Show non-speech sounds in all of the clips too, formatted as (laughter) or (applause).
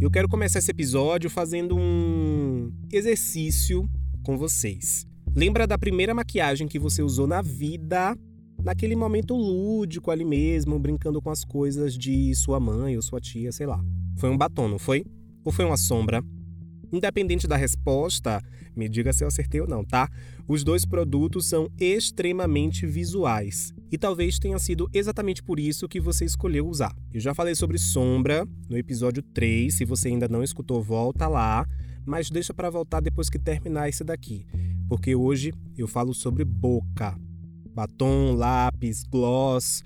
Eu quero começar esse episódio fazendo um exercício com vocês. Lembra da primeira maquiagem que você usou na vida, naquele momento lúdico ali mesmo, brincando com as coisas de sua mãe ou sua tia, sei lá. Foi um batom, não foi? Ou foi uma sombra? Independente da resposta, me diga se eu acertei ou não, tá? Os dois produtos são extremamente visuais. E talvez tenha sido exatamente por isso que você escolheu usar. Eu já falei sobre sombra no episódio 3, se você ainda não escutou, volta lá, mas deixa para voltar depois que terminar esse daqui, porque hoje eu falo sobre boca. Batom, lápis, gloss,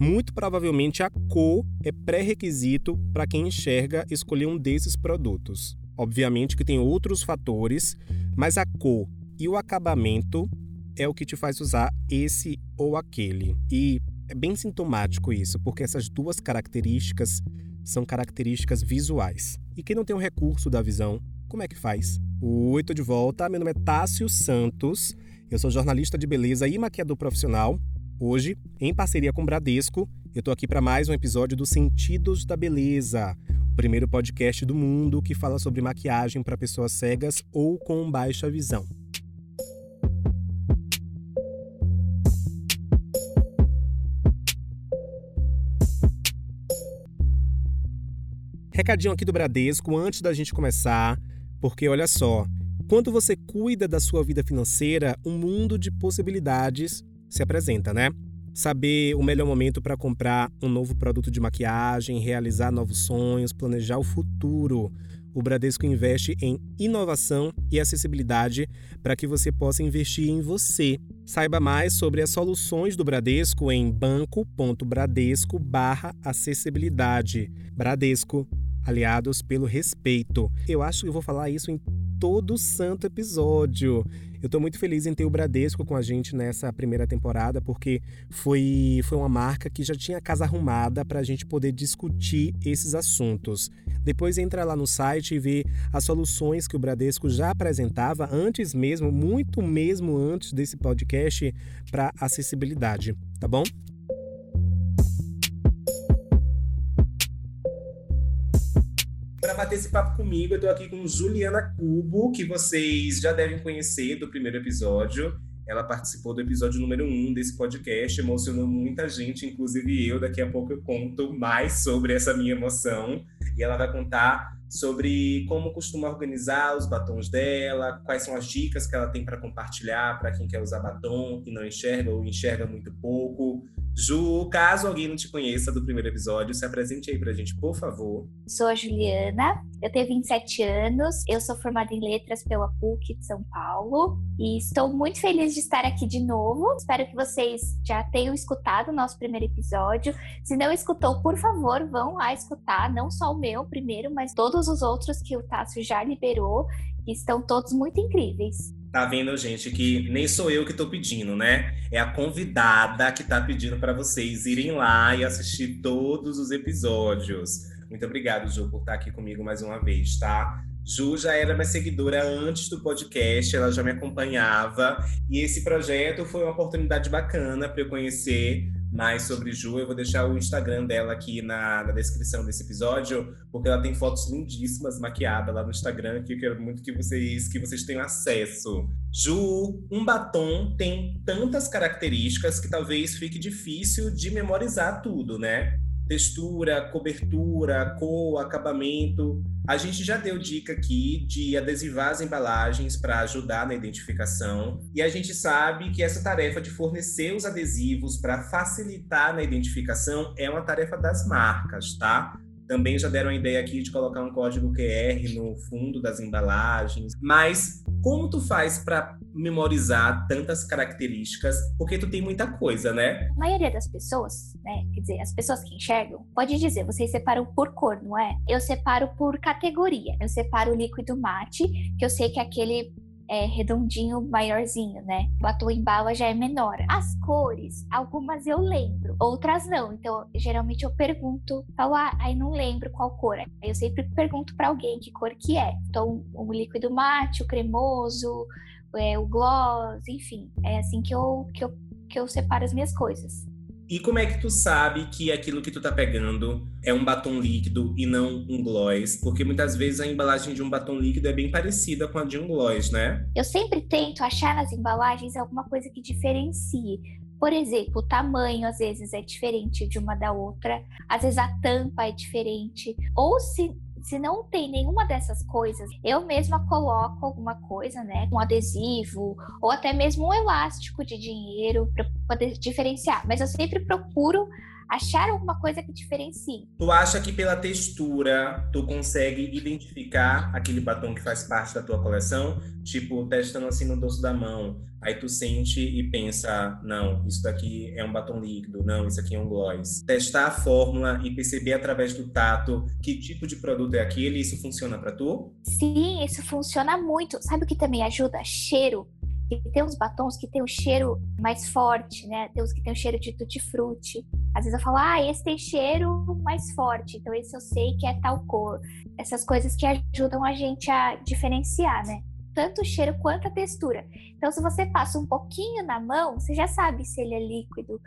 muito provavelmente a cor é pré-requisito para quem enxerga escolher um desses produtos. Obviamente que tem outros fatores, mas a cor e o acabamento é o que te faz usar esse ou aquele. E é bem sintomático isso, porque essas duas características são características visuais. E quem não tem o recurso da visão, como é que faz? Oi, tô de volta. Meu nome é Tássio Santos. Eu sou jornalista de beleza e maquiador profissional. Hoje, em parceria com Bradesco, eu tô aqui para mais um episódio do Sentidos da Beleza, primeiro podcast do mundo que fala sobre maquiagem para pessoas cegas ou com baixa visão. Recadinho aqui do Bradesco antes da gente começar, porque olha só, quando você cuida da sua vida financeira, um mundo de possibilidades se apresenta, né? saber o melhor momento para comprar um novo produto de maquiagem, realizar novos sonhos, planejar o futuro. O Bradesco investe em inovação e acessibilidade para que você possa investir em você. Saiba mais sobre as soluções do Bradesco em banco.bradesco/acessibilidade. Bradesco, aliados pelo respeito. Eu acho que eu vou falar isso em todo santo episódio. Eu estou muito feliz em ter o Bradesco com a gente nessa primeira temporada, porque foi, foi uma marca que já tinha casa arrumada para a gente poder discutir esses assuntos. Depois entra lá no site e vê as soluções que o Bradesco já apresentava antes mesmo, muito mesmo antes desse podcast, para acessibilidade, tá bom? Bater esse papo comigo, eu tô aqui com Juliana Cubo, que vocês já devem conhecer do primeiro episódio. Ela participou do episódio número um desse podcast, emocionou muita gente, inclusive eu. Daqui a pouco eu conto mais sobre essa minha emoção. E ela vai contar sobre como costuma organizar os batons dela, quais são as dicas que ela tem para compartilhar para quem quer usar batom e não enxerga ou enxerga muito pouco. Ju, caso alguém não te conheça do primeiro episódio, se apresente aí pra gente, por favor. Sou a Juliana, eu tenho 27 anos, eu sou formada em letras pela PUC de São Paulo e estou muito feliz de estar aqui de novo. Espero que vocês já tenham escutado o nosso primeiro episódio. Se não escutou, por favor, vão lá escutar, não só o meu primeiro, mas todos os outros que o Tássio já liberou, que estão todos muito incríveis. Tá vendo, gente, que nem sou eu que tô pedindo, né? É a convidada que tá pedindo para vocês irem lá e assistir todos os episódios. Muito obrigado, Ju, por estar aqui comigo mais uma vez, tá? Ju já era minha seguidora antes do podcast, ela já me acompanhava. E esse projeto foi uma oportunidade bacana para eu conhecer mais sobre Ju. Eu vou deixar o Instagram dela aqui na, na, descrição desse episódio, porque ela tem fotos lindíssimas maquiadas lá no Instagram, que eu quero muito que vocês, que vocês tenham acesso. Ju, um batom tem tantas características que talvez fique difícil de memorizar tudo, né? Textura, cobertura, cor, acabamento. A gente já deu dica aqui de adesivar as embalagens para ajudar na identificação. E a gente sabe que essa tarefa de fornecer os adesivos para facilitar na identificação é uma tarefa das marcas, tá? Também já deram a ideia aqui de colocar um código QR no fundo das embalagens. Mas como tu faz para memorizar tantas características? Porque tu tem muita coisa, né? A maioria das pessoas, né? Quer dizer, as pessoas que enxergam, pode dizer, vocês separam por cor, não é? Eu separo por categoria. Eu separo o líquido mate, que eu sei que é aquele é, redondinho maiorzinho, né? O bala já é menor. As cores, algumas eu lembro, outras não. Então, geralmente eu pergunto, falo, ah, aí não lembro qual cor é. Eu sempre pergunto para alguém que cor que é. Então, o líquido mate, o cremoso, é, o gloss, enfim. É assim que eu, que eu, que eu separo as minhas coisas. E como é que tu sabe que aquilo que tu tá pegando é um batom líquido e não um gloss? Porque muitas vezes a embalagem de um batom líquido é bem parecida com a de um gloss, né? Eu sempre tento achar nas embalagens alguma coisa que diferencie. Por exemplo, o tamanho às vezes é diferente de uma da outra, às vezes a tampa é diferente, ou se se não tem nenhuma dessas coisas, eu mesma coloco alguma coisa, né, um adesivo ou até mesmo um elástico de dinheiro para poder diferenciar. Mas eu sempre procuro achar alguma coisa que diferencie. Tu acha que pela textura tu consegue identificar aquele batom que faz parte da tua coleção? Tipo, testando assim no dorso da mão, aí tu sente e pensa, não, isso daqui é um batom líquido, não, isso aqui é um gloss. Testar a fórmula e perceber através do tato que tipo de produto é aquele, isso funciona para tu? Sim, isso funciona muito. Sabe o que também ajuda? Cheiro. E tem uns batons que tem um cheiro mais forte, né? Tem uns que tem um cheiro de tutti-frutti. Às vezes eu falo, ah, esse tem cheiro mais forte, então esse eu sei que é tal cor. Essas coisas que ajudam a gente a diferenciar, né? Tanto o cheiro quanto a textura. Então, se você passa um pouquinho na mão, você já sabe se ele é líquido,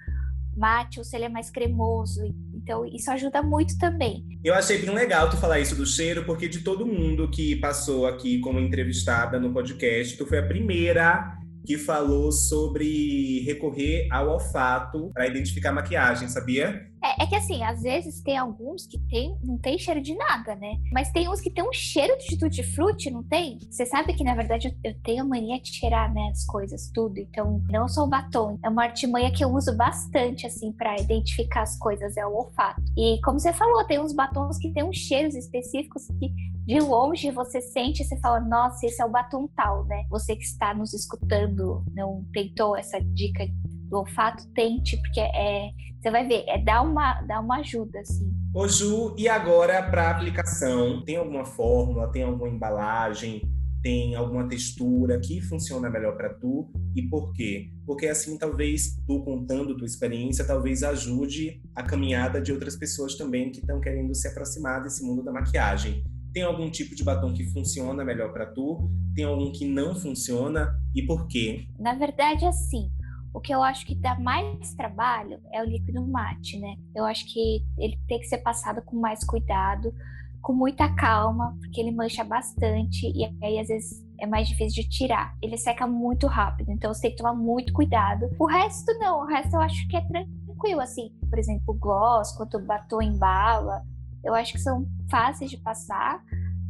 mate ou se ele é mais cremoso. Então, isso ajuda muito também. Eu achei bem legal tu falar isso do cheiro, porque de todo mundo que passou aqui como entrevistada no podcast, tu foi a primeira que falou sobre recorrer ao olfato para identificar maquiagem, sabia? É, é, que assim, às vezes tem alguns que tem, não tem cheiro de nada, né? Mas tem uns que tem um cheiro de tutti-frutti, não tem? Você sabe que, na verdade, eu, tenho a mania de cheirar, né, as coisas, tudo. Então, não só o batom. É uma artimanha que eu uso bastante, assim, para identificar as coisas, é o olfato. E como você falou, tem uns batons que tem uns cheiros específicos que de longe você sente e você fala, nossa, esse é o batom tal, né? Você que está nos escutando, não tentou essa dica do olfato, tente, porque é, você vai ver, é dar uma, dar uma ajuda, assim. Ô Ju, e agora para aplicação? Tem alguma fórmula, tem alguma embalagem, tem alguma textura que funciona melhor para tu e por quê? Porque assim talvez tu contando tua experiência talvez ajude a caminhada de outras pessoas também que estão querendo se aproximar desse mundo da maquiagem. Tem algum tipo de batom que funciona melhor para tu? Tem algum que não funciona e por quê? Na verdade, assim, o que eu acho que dá mais trabalho é o líquido mate, né? Eu acho que ele tem que ser passado com mais cuidado, com muita calma, porque ele mancha bastante e aí às vezes é mais difícil de tirar. Ele seca muito rápido, então você tem que tomar muito cuidado. O resto não, o resto eu acho que é tranquilo, assim. Por exemplo, gloss, quanto batom em bala, eu acho que são fáceis de passar.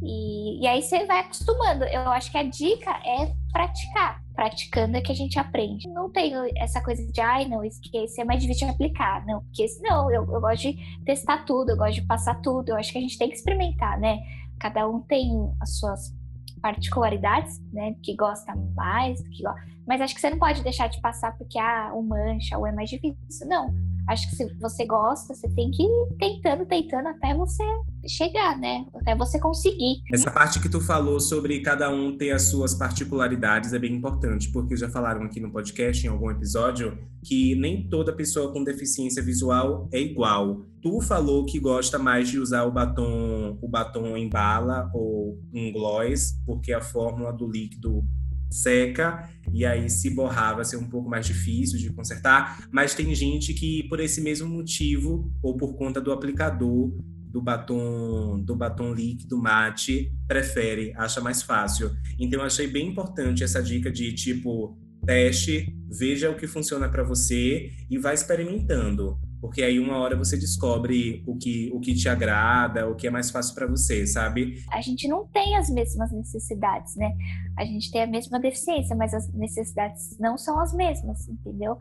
E, e aí você vai acostumando. Eu acho que a dica é praticar. Praticando é que a gente aprende. Não tenho essa coisa de, ai, não, esquece, é mais difícil de aplicar. Não, porque não, eu, eu gosto de testar tudo, eu gosto de passar tudo. Eu acho que a gente tem que experimentar, né? Cada um tem as suas particularidades, né? Que gosta mais, que gosta. Mas acho que você não pode deixar de passar porque, ah, um mancha ou é mais difícil. Não acho que se você gosta, você tem que ir tentando, tentando até você chegar, né? Até você conseguir. Essa parte que tu falou sobre cada um ter as suas particularidades é bem importante, porque já falaram aqui no podcast, em algum episódio, que nem toda pessoa com deficiência visual é igual. Tu falou que gosta mais de usar o batom, o batom em bala ou um gloss, porque a fórmula do líquido seca e aí se borrar vai ser um pouco mais difícil de consertar, mas tem gente que por esse mesmo motivo ou por conta do aplicador do batom do batom líquido mate prefere, acha mais fácil. Então eu achei bem importante essa dica de tipo teste, veja o que funciona para você e vai experimentando porque aí uma hora você descobre o que, o que te agrada, o que é mais fácil para você, sabe? A gente não tem as mesmas necessidades, né? A gente tem a mesma deficiência, mas as necessidades não são as mesmas, entendeu?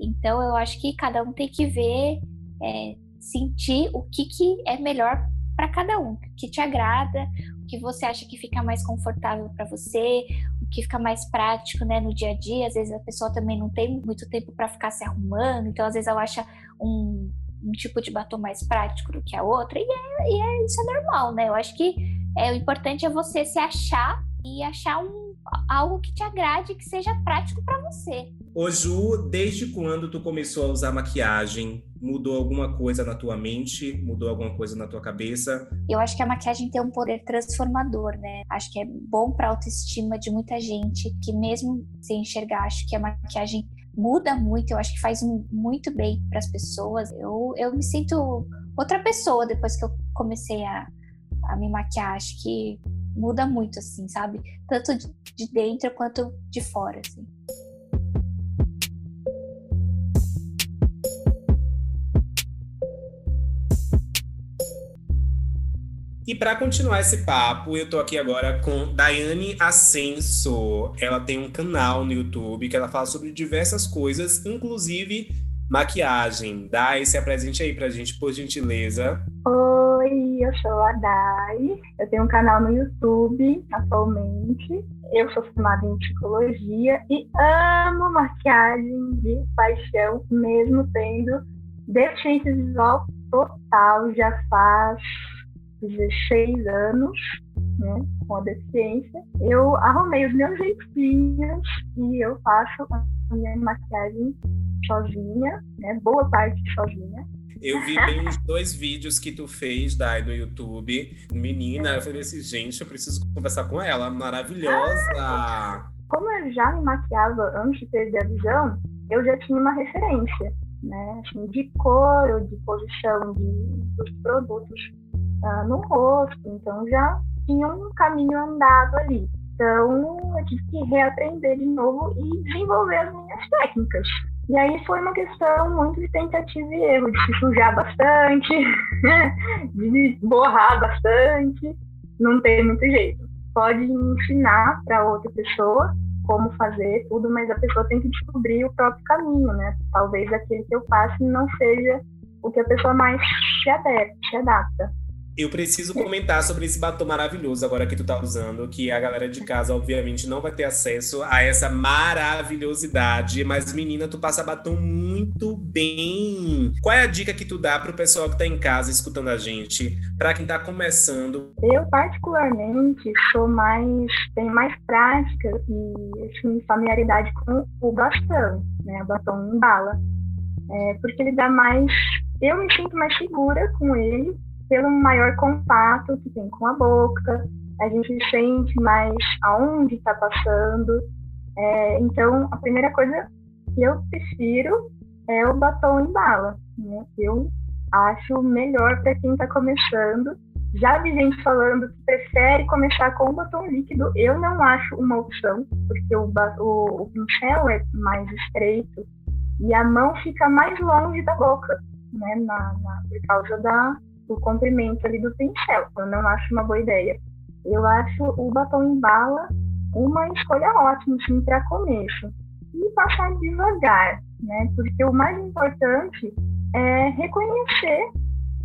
Então eu acho que cada um tem que ver, é, sentir o que, que é melhor para cada um, o que te agrada, o que você acha que fica mais confortável para você, que fica mais prático, né, no dia a dia. Às vezes a pessoa também não tem muito tempo para ficar se arrumando, então às vezes ela acha um, um, tipo de batom mais prático do que a outra, e, é, e é, isso é normal, né? Eu acho que é, o importante é você se achar e achar um, algo que te agrade, que seja prático para você. Ô Ju, desde quando tu começou a usar maquiagem? Mudou alguma coisa na tua mente? Mudou alguma coisa na tua cabeça? Eu acho que a maquiagem tem um poder transformador, né? Acho que é bom para autoestima de muita gente que mesmo sem enxergar, acho que a maquiagem muda muito, eu acho que faz muito bem para as pessoas. Eu, eu me sinto outra pessoa depois que eu comecei a, a me maquiar. Acho que muda muito, assim, sabe? Tanto de dentro quanto de fora, assim. E para continuar esse papo, eu tô aqui agora com Daiane Ascenso. Ela tem um canal no YouTube que ela fala sobre diversas coisas, inclusive maquiagem. Dai, se apresente aí pra gente, por gentileza. Oi, eu sou a Dai. Eu tenho um canal no YouTube atualmente. Eu sou formada em psicologia e amo maquiagem de paixão, mesmo tendo deficiência visual total. Já faz 16 anos, né, com a deficiência. Eu arrumei os meus jeitinhos e eu faço a minha maquiagem sozinha, né, boa parte sozinha. Eu vi bem os dois vídeos que tu fez, Dai, no YouTube. Menina, eu falei assim, gente, eu preciso conversar com ela. Maravilhosa! Como eu já me maquiava antes de perder a visão, eu já tinha uma referência, né? Assim, de cor ou de posição de, dos produtos uh, no rosto. Então já tinha um caminho andado ali. Então eu tive que reaprender de novo e desenvolver as minhas técnicas. E aí foi uma questão muito de tentativa e erro, de se sujar bastante, (laughs) de borrar bastante, não tem muito jeito. Pode ensinar para outra pessoa como fazer tudo, mas a pessoa tem que descobrir o próprio caminho, né? Talvez aquele que eu faço não seja o que a pessoa mais se adapta. Se adapta. Eu preciso comentar sobre esse batom maravilhoso agora que tu tá usando, que a galera de casa, obviamente, não vai ter acesso a essa maravilhosidade. Mas, menina, tu passa batom muito bem. Qual é a dica que tu dá pro pessoal que tá em casa escutando a gente, para quem tá começando? Eu, particularmente, sou mais. tenho mais prática e assim, familiaridade com o bastão, né? O batom em bala. É, porque ele dá mais. Eu me sinto mais segura com ele pelo maior contato que tem com a boca, a gente sente mais aonde está passando. É, então, a primeira coisa que eu prefiro é o batom em bala. Né? Eu acho melhor para quem está começando. Já vi gente falando que prefere começar com o batom líquido. Eu não acho uma opção, porque o, o, o pincel é mais estreito e a mão fica mais longe da boca, né? Na, na, por causa da, o comprimento ali do pincel. Eu não acho uma boa ideia. Eu acho o batom em bala uma escolha ótima, assim, para começo. E passar devagar, né? Porque o mais importante é reconhecer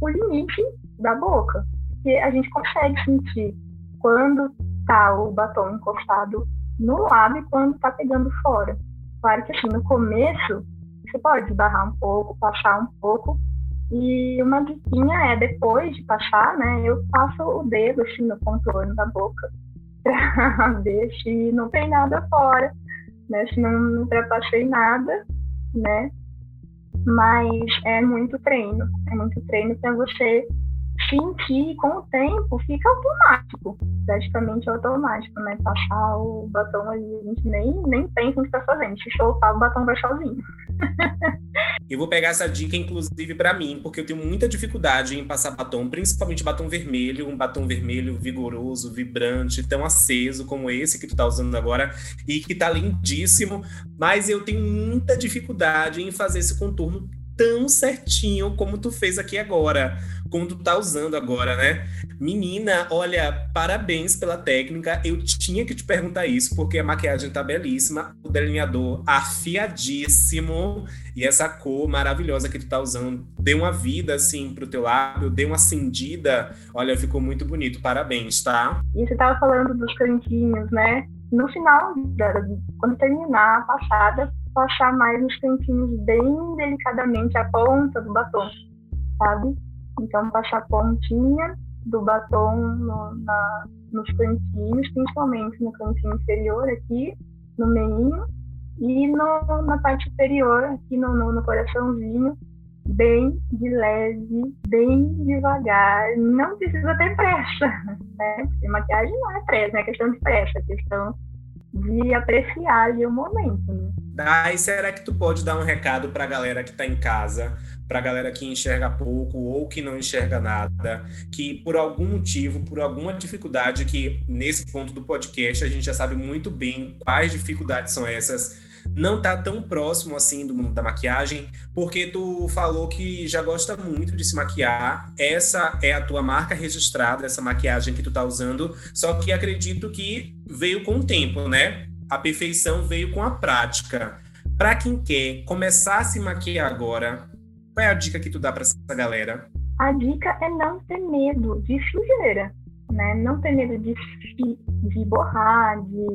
o limite da boca. Porque a gente consegue sentir quando tá o batom encostado no lábio e quando tá pegando fora. Claro que assim, no começo, você pode barrar um pouco, passar um pouco, e uma diquinha é, depois de passar, né, eu passo o dedo assim no contorno da boca (laughs) para ver se não tem nada fora, né, se não ultrapassei nada, né. Mas é muito treino, é muito treino para você sentir com o tempo fica automático, praticamente automático, né? Passar o batom ali, a gente nem, nem pensa no que está fazendo. Se soltar, o batom vai sozinho. (laughs) Eu vou pegar essa dica, inclusive, para mim, porque eu tenho muita dificuldade em passar batom, principalmente batom vermelho, um batom vermelho vigoroso, vibrante, tão aceso como esse que tu tá usando agora, e que tá lindíssimo, mas eu tenho muita dificuldade em fazer esse contorno tão certinho como tu fez aqui agora, como tu tá usando agora, né? Menina, olha, parabéns pela técnica. Eu tinha que te perguntar isso, porque a maquiagem tá belíssima, o delineador afiadíssimo e essa cor maravilhosa que tu tá usando deu uma vida assim pro teu lábio, deu uma acendida. Olha, ficou muito bonito. Parabéns, tá? E você tava falando dos cantinhos, né? No final, quando terminar a passada, passar mais nos cantinhos bem delicadamente a ponta do batom, sabe? Então passar a pontinha do batom no, na, nos cantinhos, principalmente no cantinho inferior aqui, no meio, e no, na parte superior, aqui no, no, no coraçãozinho, bem de leve, bem devagar. Não precisa ter pressa, (laughs) né? Porque maquiagem não é pressa, não é questão de pressa, é questão de apreciar ali o momento, né? Daí, será que tu pode dar um recado para a galera que está em casa, para a galera que enxerga pouco ou que não enxerga nada, que por algum motivo, por alguma dificuldade, que nesse ponto do podcast a gente já sabe muito bem quais dificuldades são essas, não tá tão próximo assim do mundo da maquiagem, porque tu falou que já gosta muito de se maquiar. Essa é a tua marca registrada, essa maquiagem que tu tá usando, só que acredito que veio com o tempo, né? A perfeição veio com a prática. Para quem quer começar a se maquiar agora, qual é a dica que tu dá para essa galera? A dica é não ter medo de sujeira, né? Não ter medo de, de borrar, de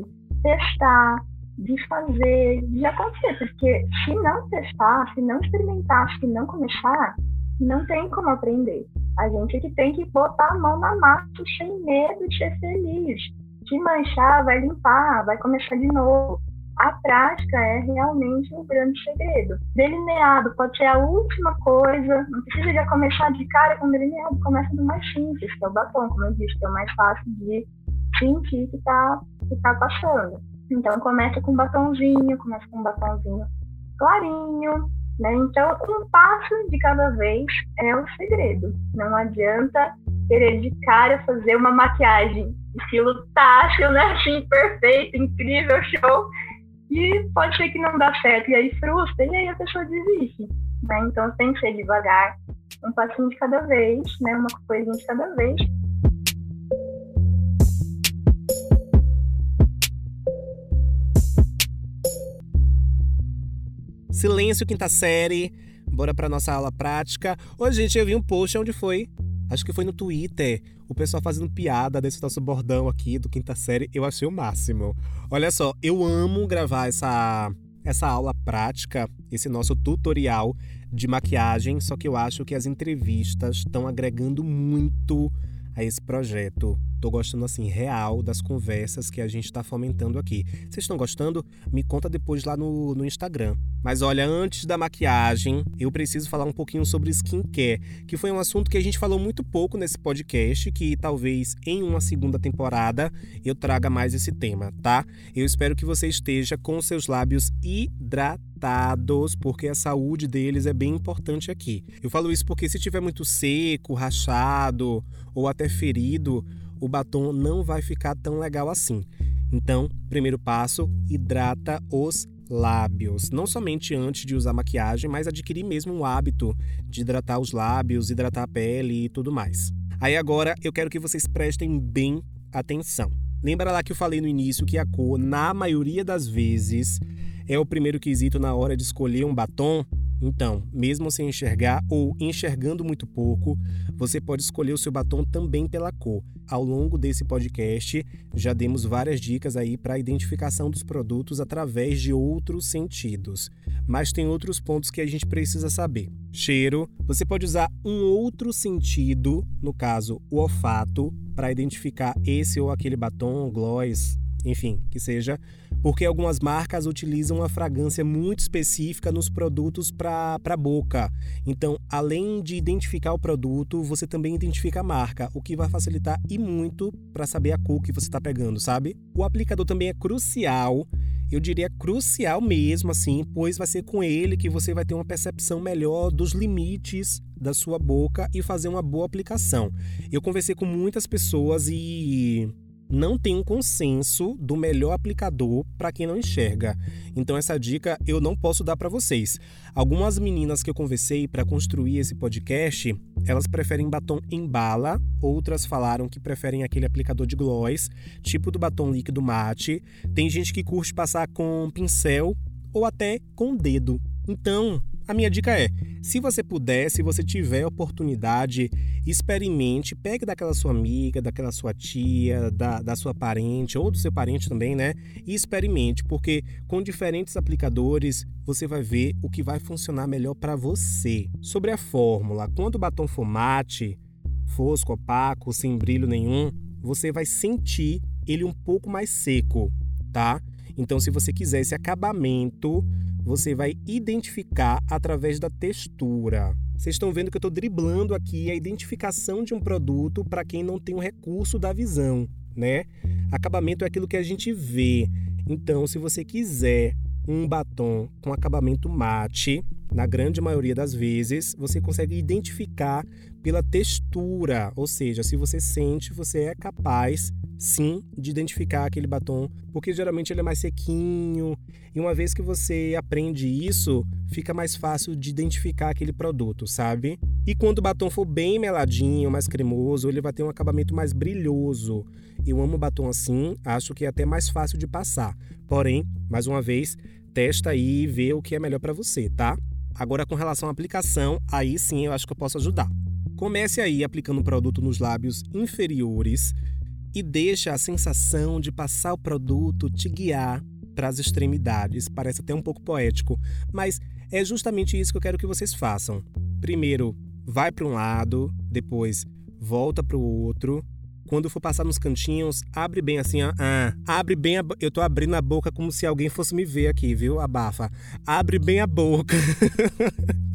testar, de fazer, de acontecer, porque se não testar, se não experimentar, se não começar, não tem como aprender. A gente é que tem que botar a mão na massa sem medo de ser feliz. Se manchar, vai limpar, vai começar de novo. A prática é realmente um grande segredo. Delineado pode ser a última coisa, não precisa já começar de cara com delineado, começa do mais simples, que é o batom, como eu disse, que é o mais fácil de sentir que está que tá passando. Então começa com um batonzinho, começa com um batonzinho clarinho, né? Então um passo de cada vez é o segredo. Não adianta querer de cara fazer uma maquiagem estilo tátil, né? Assim, perfeito, incrível, show. E pode ser que não dá certo, e aí frustra, e aí a pessoa desiste. Né? Então tem que ser devagar, um passinho de cada vez, né? Uma coisinha de cada vez, Silêncio, quinta série. Bora pra nossa aula prática. Hoje, gente, eu vi um post onde foi. Acho que foi no Twitter. O pessoal fazendo piada desse nosso bordão aqui do quinta série. Eu achei o máximo. Olha só, eu amo gravar essa, essa aula prática, esse nosso tutorial de maquiagem. Só que eu acho que as entrevistas estão agregando muito a esse projeto. Tô gostando assim real das conversas que a gente está fomentando aqui. Vocês estão gostando? Me conta depois lá no, no Instagram. Mas olha, antes da maquiagem, eu preciso falar um pouquinho sobre skincare, que foi um assunto que a gente falou muito pouco nesse podcast, que talvez em uma segunda temporada eu traga mais esse tema, tá? Eu espero que você esteja com seus lábios hidratados, porque a saúde deles é bem importante aqui. Eu falo isso porque se tiver muito seco, rachado ou até ferido, o batom não vai ficar tão legal assim. Então, primeiro passo, hidrata os lábios. Não somente antes de usar maquiagem, mas adquirir mesmo o hábito de hidratar os lábios, hidratar a pele e tudo mais. Aí agora eu quero que vocês prestem bem atenção. Lembra lá que eu falei no início que a cor, na maioria das vezes, é o primeiro quesito na hora de escolher um batom? Então, mesmo sem enxergar ou enxergando muito pouco, você pode escolher o seu batom também pela cor. Ao longo desse podcast, já demos várias dicas aí para a identificação dos produtos através de outros sentidos. Mas tem outros pontos que a gente precisa saber. Cheiro, você pode usar um outro sentido, no caso, o olfato, para identificar esse ou aquele batom, gloss, enfim, que seja, porque algumas marcas utilizam uma fragrância muito específica nos produtos para a boca. Então, além de identificar o produto, você também identifica a marca, o que vai facilitar e muito para saber a cor que você está pegando, sabe? O aplicador também é crucial eu diria crucial mesmo, assim, pois vai ser com ele que você vai ter uma percepção melhor dos limites da sua boca e fazer uma boa aplicação. Eu conversei com muitas pessoas e não tem um consenso do melhor aplicador para quem não enxerga. Então essa dica eu não posso dar para vocês. Algumas meninas que eu conversei para construir esse podcast, elas preferem batom em bala, outras falaram que preferem aquele aplicador de gloss, tipo do batom líquido mate. Tem gente que curte passar com pincel ou até com dedo. Então, a minha dica é: se você puder, se você tiver oportunidade, experimente, pegue daquela sua amiga, daquela sua tia, da, da sua parente ou do seu parente também, né? E experimente, porque com diferentes aplicadores você vai ver o que vai funcionar melhor para você. Sobre a fórmula, quando o batom for mate, fosco, opaco, sem brilho nenhum, você vai sentir ele um pouco mais seco, tá? Então, se você quiser esse acabamento, você vai identificar através da textura. Vocês estão vendo que eu estou driblando aqui a identificação de um produto para quem não tem o recurso da visão, né? Acabamento é aquilo que a gente vê. Então, se você quiser um batom com acabamento mate, na grande maioria das vezes, você consegue identificar pela textura, ou seja, se você sente, você é capaz sim de identificar aquele batom, porque geralmente ele é mais sequinho, e uma vez que você aprende isso, fica mais fácil de identificar aquele produto, sabe? E quando o batom for bem meladinho, mais cremoso, ele vai ter um acabamento mais brilhoso. Eu amo batom assim, acho que é até mais fácil de passar. Porém, mais uma vez, testa aí e vê o que é melhor para você, tá? Agora com relação à aplicação, aí sim eu acho que eu posso ajudar. Comece aí aplicando o produto nos lábios inferiores e deixa a sensação de passar o produto te guiar para as extremidades. Parece até um pouco poético, mas é justamente isso que eu quero que vocês façam. Primeiro, vai para um lado, depois volta para o outro. Quando for passar nos cantinhos, abre bem assim, ó. Ah, abre bem a Eu tô abrindo a boca como se alguém fosse me ver aqui, viu? Abafa. Abre bem a boca. (laughs)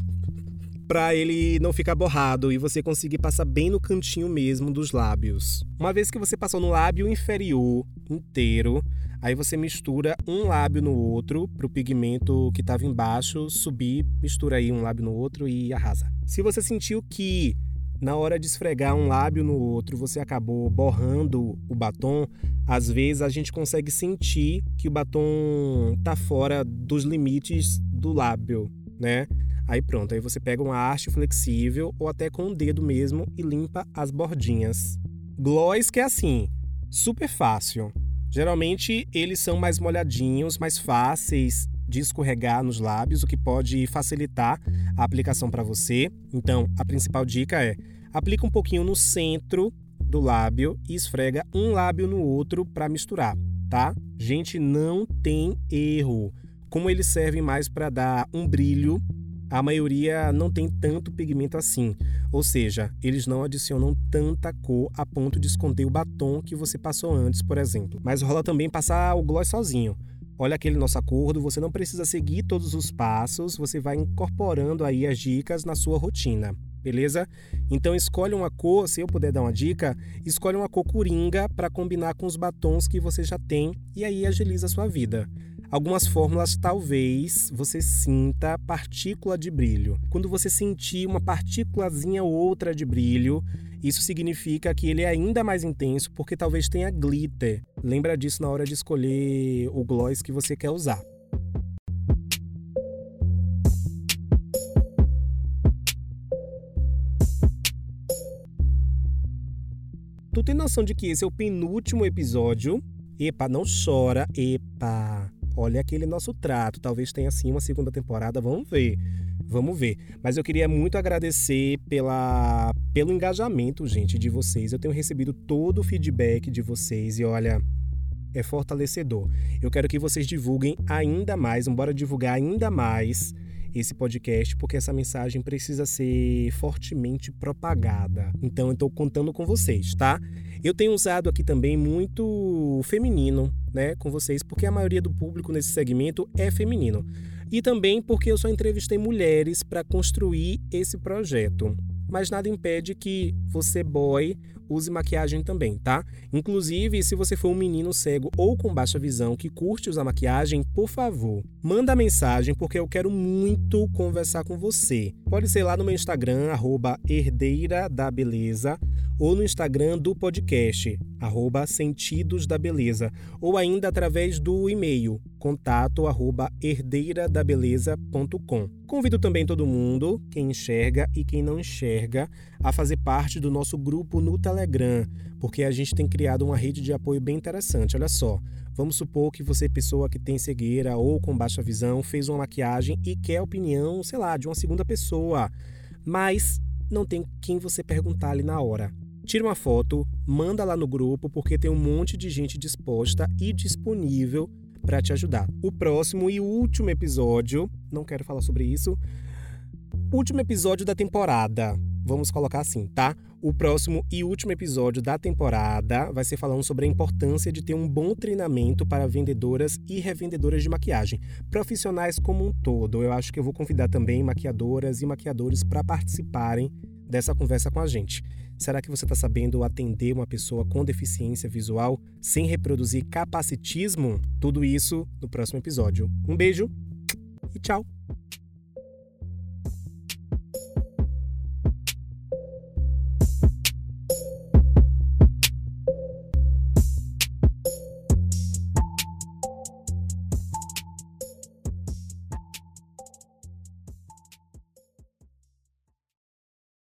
para ele não ficar borrado e você conseguir passar bem no cantinho mesmo dos lábios. Uma vez que você passou no lábio inferior inteiro, aí você mistura um lábio no outro para o pigmento que estava embaixo subir, mistura aí um lábio no outro e arrasa. Se você sentiu que na hora de esfregar um lábio no outro, você acabou borrando o batom, às vezes a gente consegue sentir que o batom tá fora dos limites do lábio, né? Aí pronto, aí você pega uma haste flexível ou até com o dedo mesmo e limpa as bordinhas. Gloss que é assim, super fácil. Geralmente eles são mais molhadinhos, mais fáceis de escorregar nos lábios, o que pode facilitar a aplicação para você. Então, a principal dica é: aplica um pouquinho no centro do lábio e esfrega um lábio no outro para misturar, tá? Gente, não tem erro. Como eles servem mais para dar um brilho a maioria não tem tanto pigmento assim, ou seja, eles não adicionam tanta cor a ponto de esconder o batom que você passou antes, por exemplo. Mas rola também passar o gloss sozinho. Olha aquele nosso acordo, você não precisa seguir todos os passos, você vai incorporando aí as dicas na sua rotina, beleza? Então escolhe uma cor, se eu puder dar uma dica, escolhe uma cor coringa para combinar com os batons que você já tem e aí agiliza a sua vida. Algumas fórmulas talvez você sinta partícula de brilho. Quando você sentir uma partículazinha ou outra de brilho, isso significa que ele é ainda mais intenso porque talvez tenha glitter. Lembra disso na hora de escolher o gloss que você quer usar. Tu tem noção de que esse é o penúltimo episódio? Epa, não chora, epa olha aquele nosso trato, talvez tenha sim uma segunda temporada, vamos ver. Vamos ver. Mas eu queria muito agradecer pela, pelo engajamento, gente, de vocês. Eu tenho recebido todo o feedback de vocês e olha, é fortalecedor. Eu quero que vocês divulguem ainda mais, bora divulgar ainda mais esse podcast, porque essa mensagem precisa ser fortemente propagada. Então eu estou contando com vocês, tá? Eu tenho usado aqui também muito feminino, né, com vocês, porque a maioria do público nesse segmento é feminino. E também porque eu só entrevistei mulheres para construir esse projeto mas nada impede que você, boy, use maquiagem também, tá? Inclusive, se você for um menino cego ou com baixa visão que curte usar maquiagem, por favor, manda mensagem porque eu quero muito conversar com você. Pode ser lá no meu Instagram, arroba herdeira da beleza, ou no Instagram do podcast, arroba Sentidos da Beleza, ou ainda através do e-mail, contato arroba herdeiradabeleza.com. Convido também todo mundo, quem enxerga e quem não enxerga, a fazer parte do nosso grupo no Telegram, porque a gente tem criado uma rede de apoio bem interessante. Olha só, vamos supor que você, pessoa que tem cegueira ou com baixa visão, fez uma maquiagem e quer opinião, sei lá, de uma segunda pessoa, mas não tem quem você perguntar ali na hora tira uma foto, manda lá no grupo, porque tem um monte de gente disposta e disponível para te ajudar. O próximo e último episódio, não quero falar sobre isso, último episódio da temporada. Vamos colocar assim, tá? O próximo e último episódio da temporada vai ser falando sobre a importância de ter um bom treinamento para vendedoras e revendedoras de maquiagem, profissionais como um todo. Eu acho que eu vou convidar também maquiadoras e maquiadores para participarem dessa conversa com a gente. Será que você está sabendo atender uma pessoa com deficiência visual sem reproduzir capacitismo? Tudo isso no próximo episódio. Um beijo e tchau!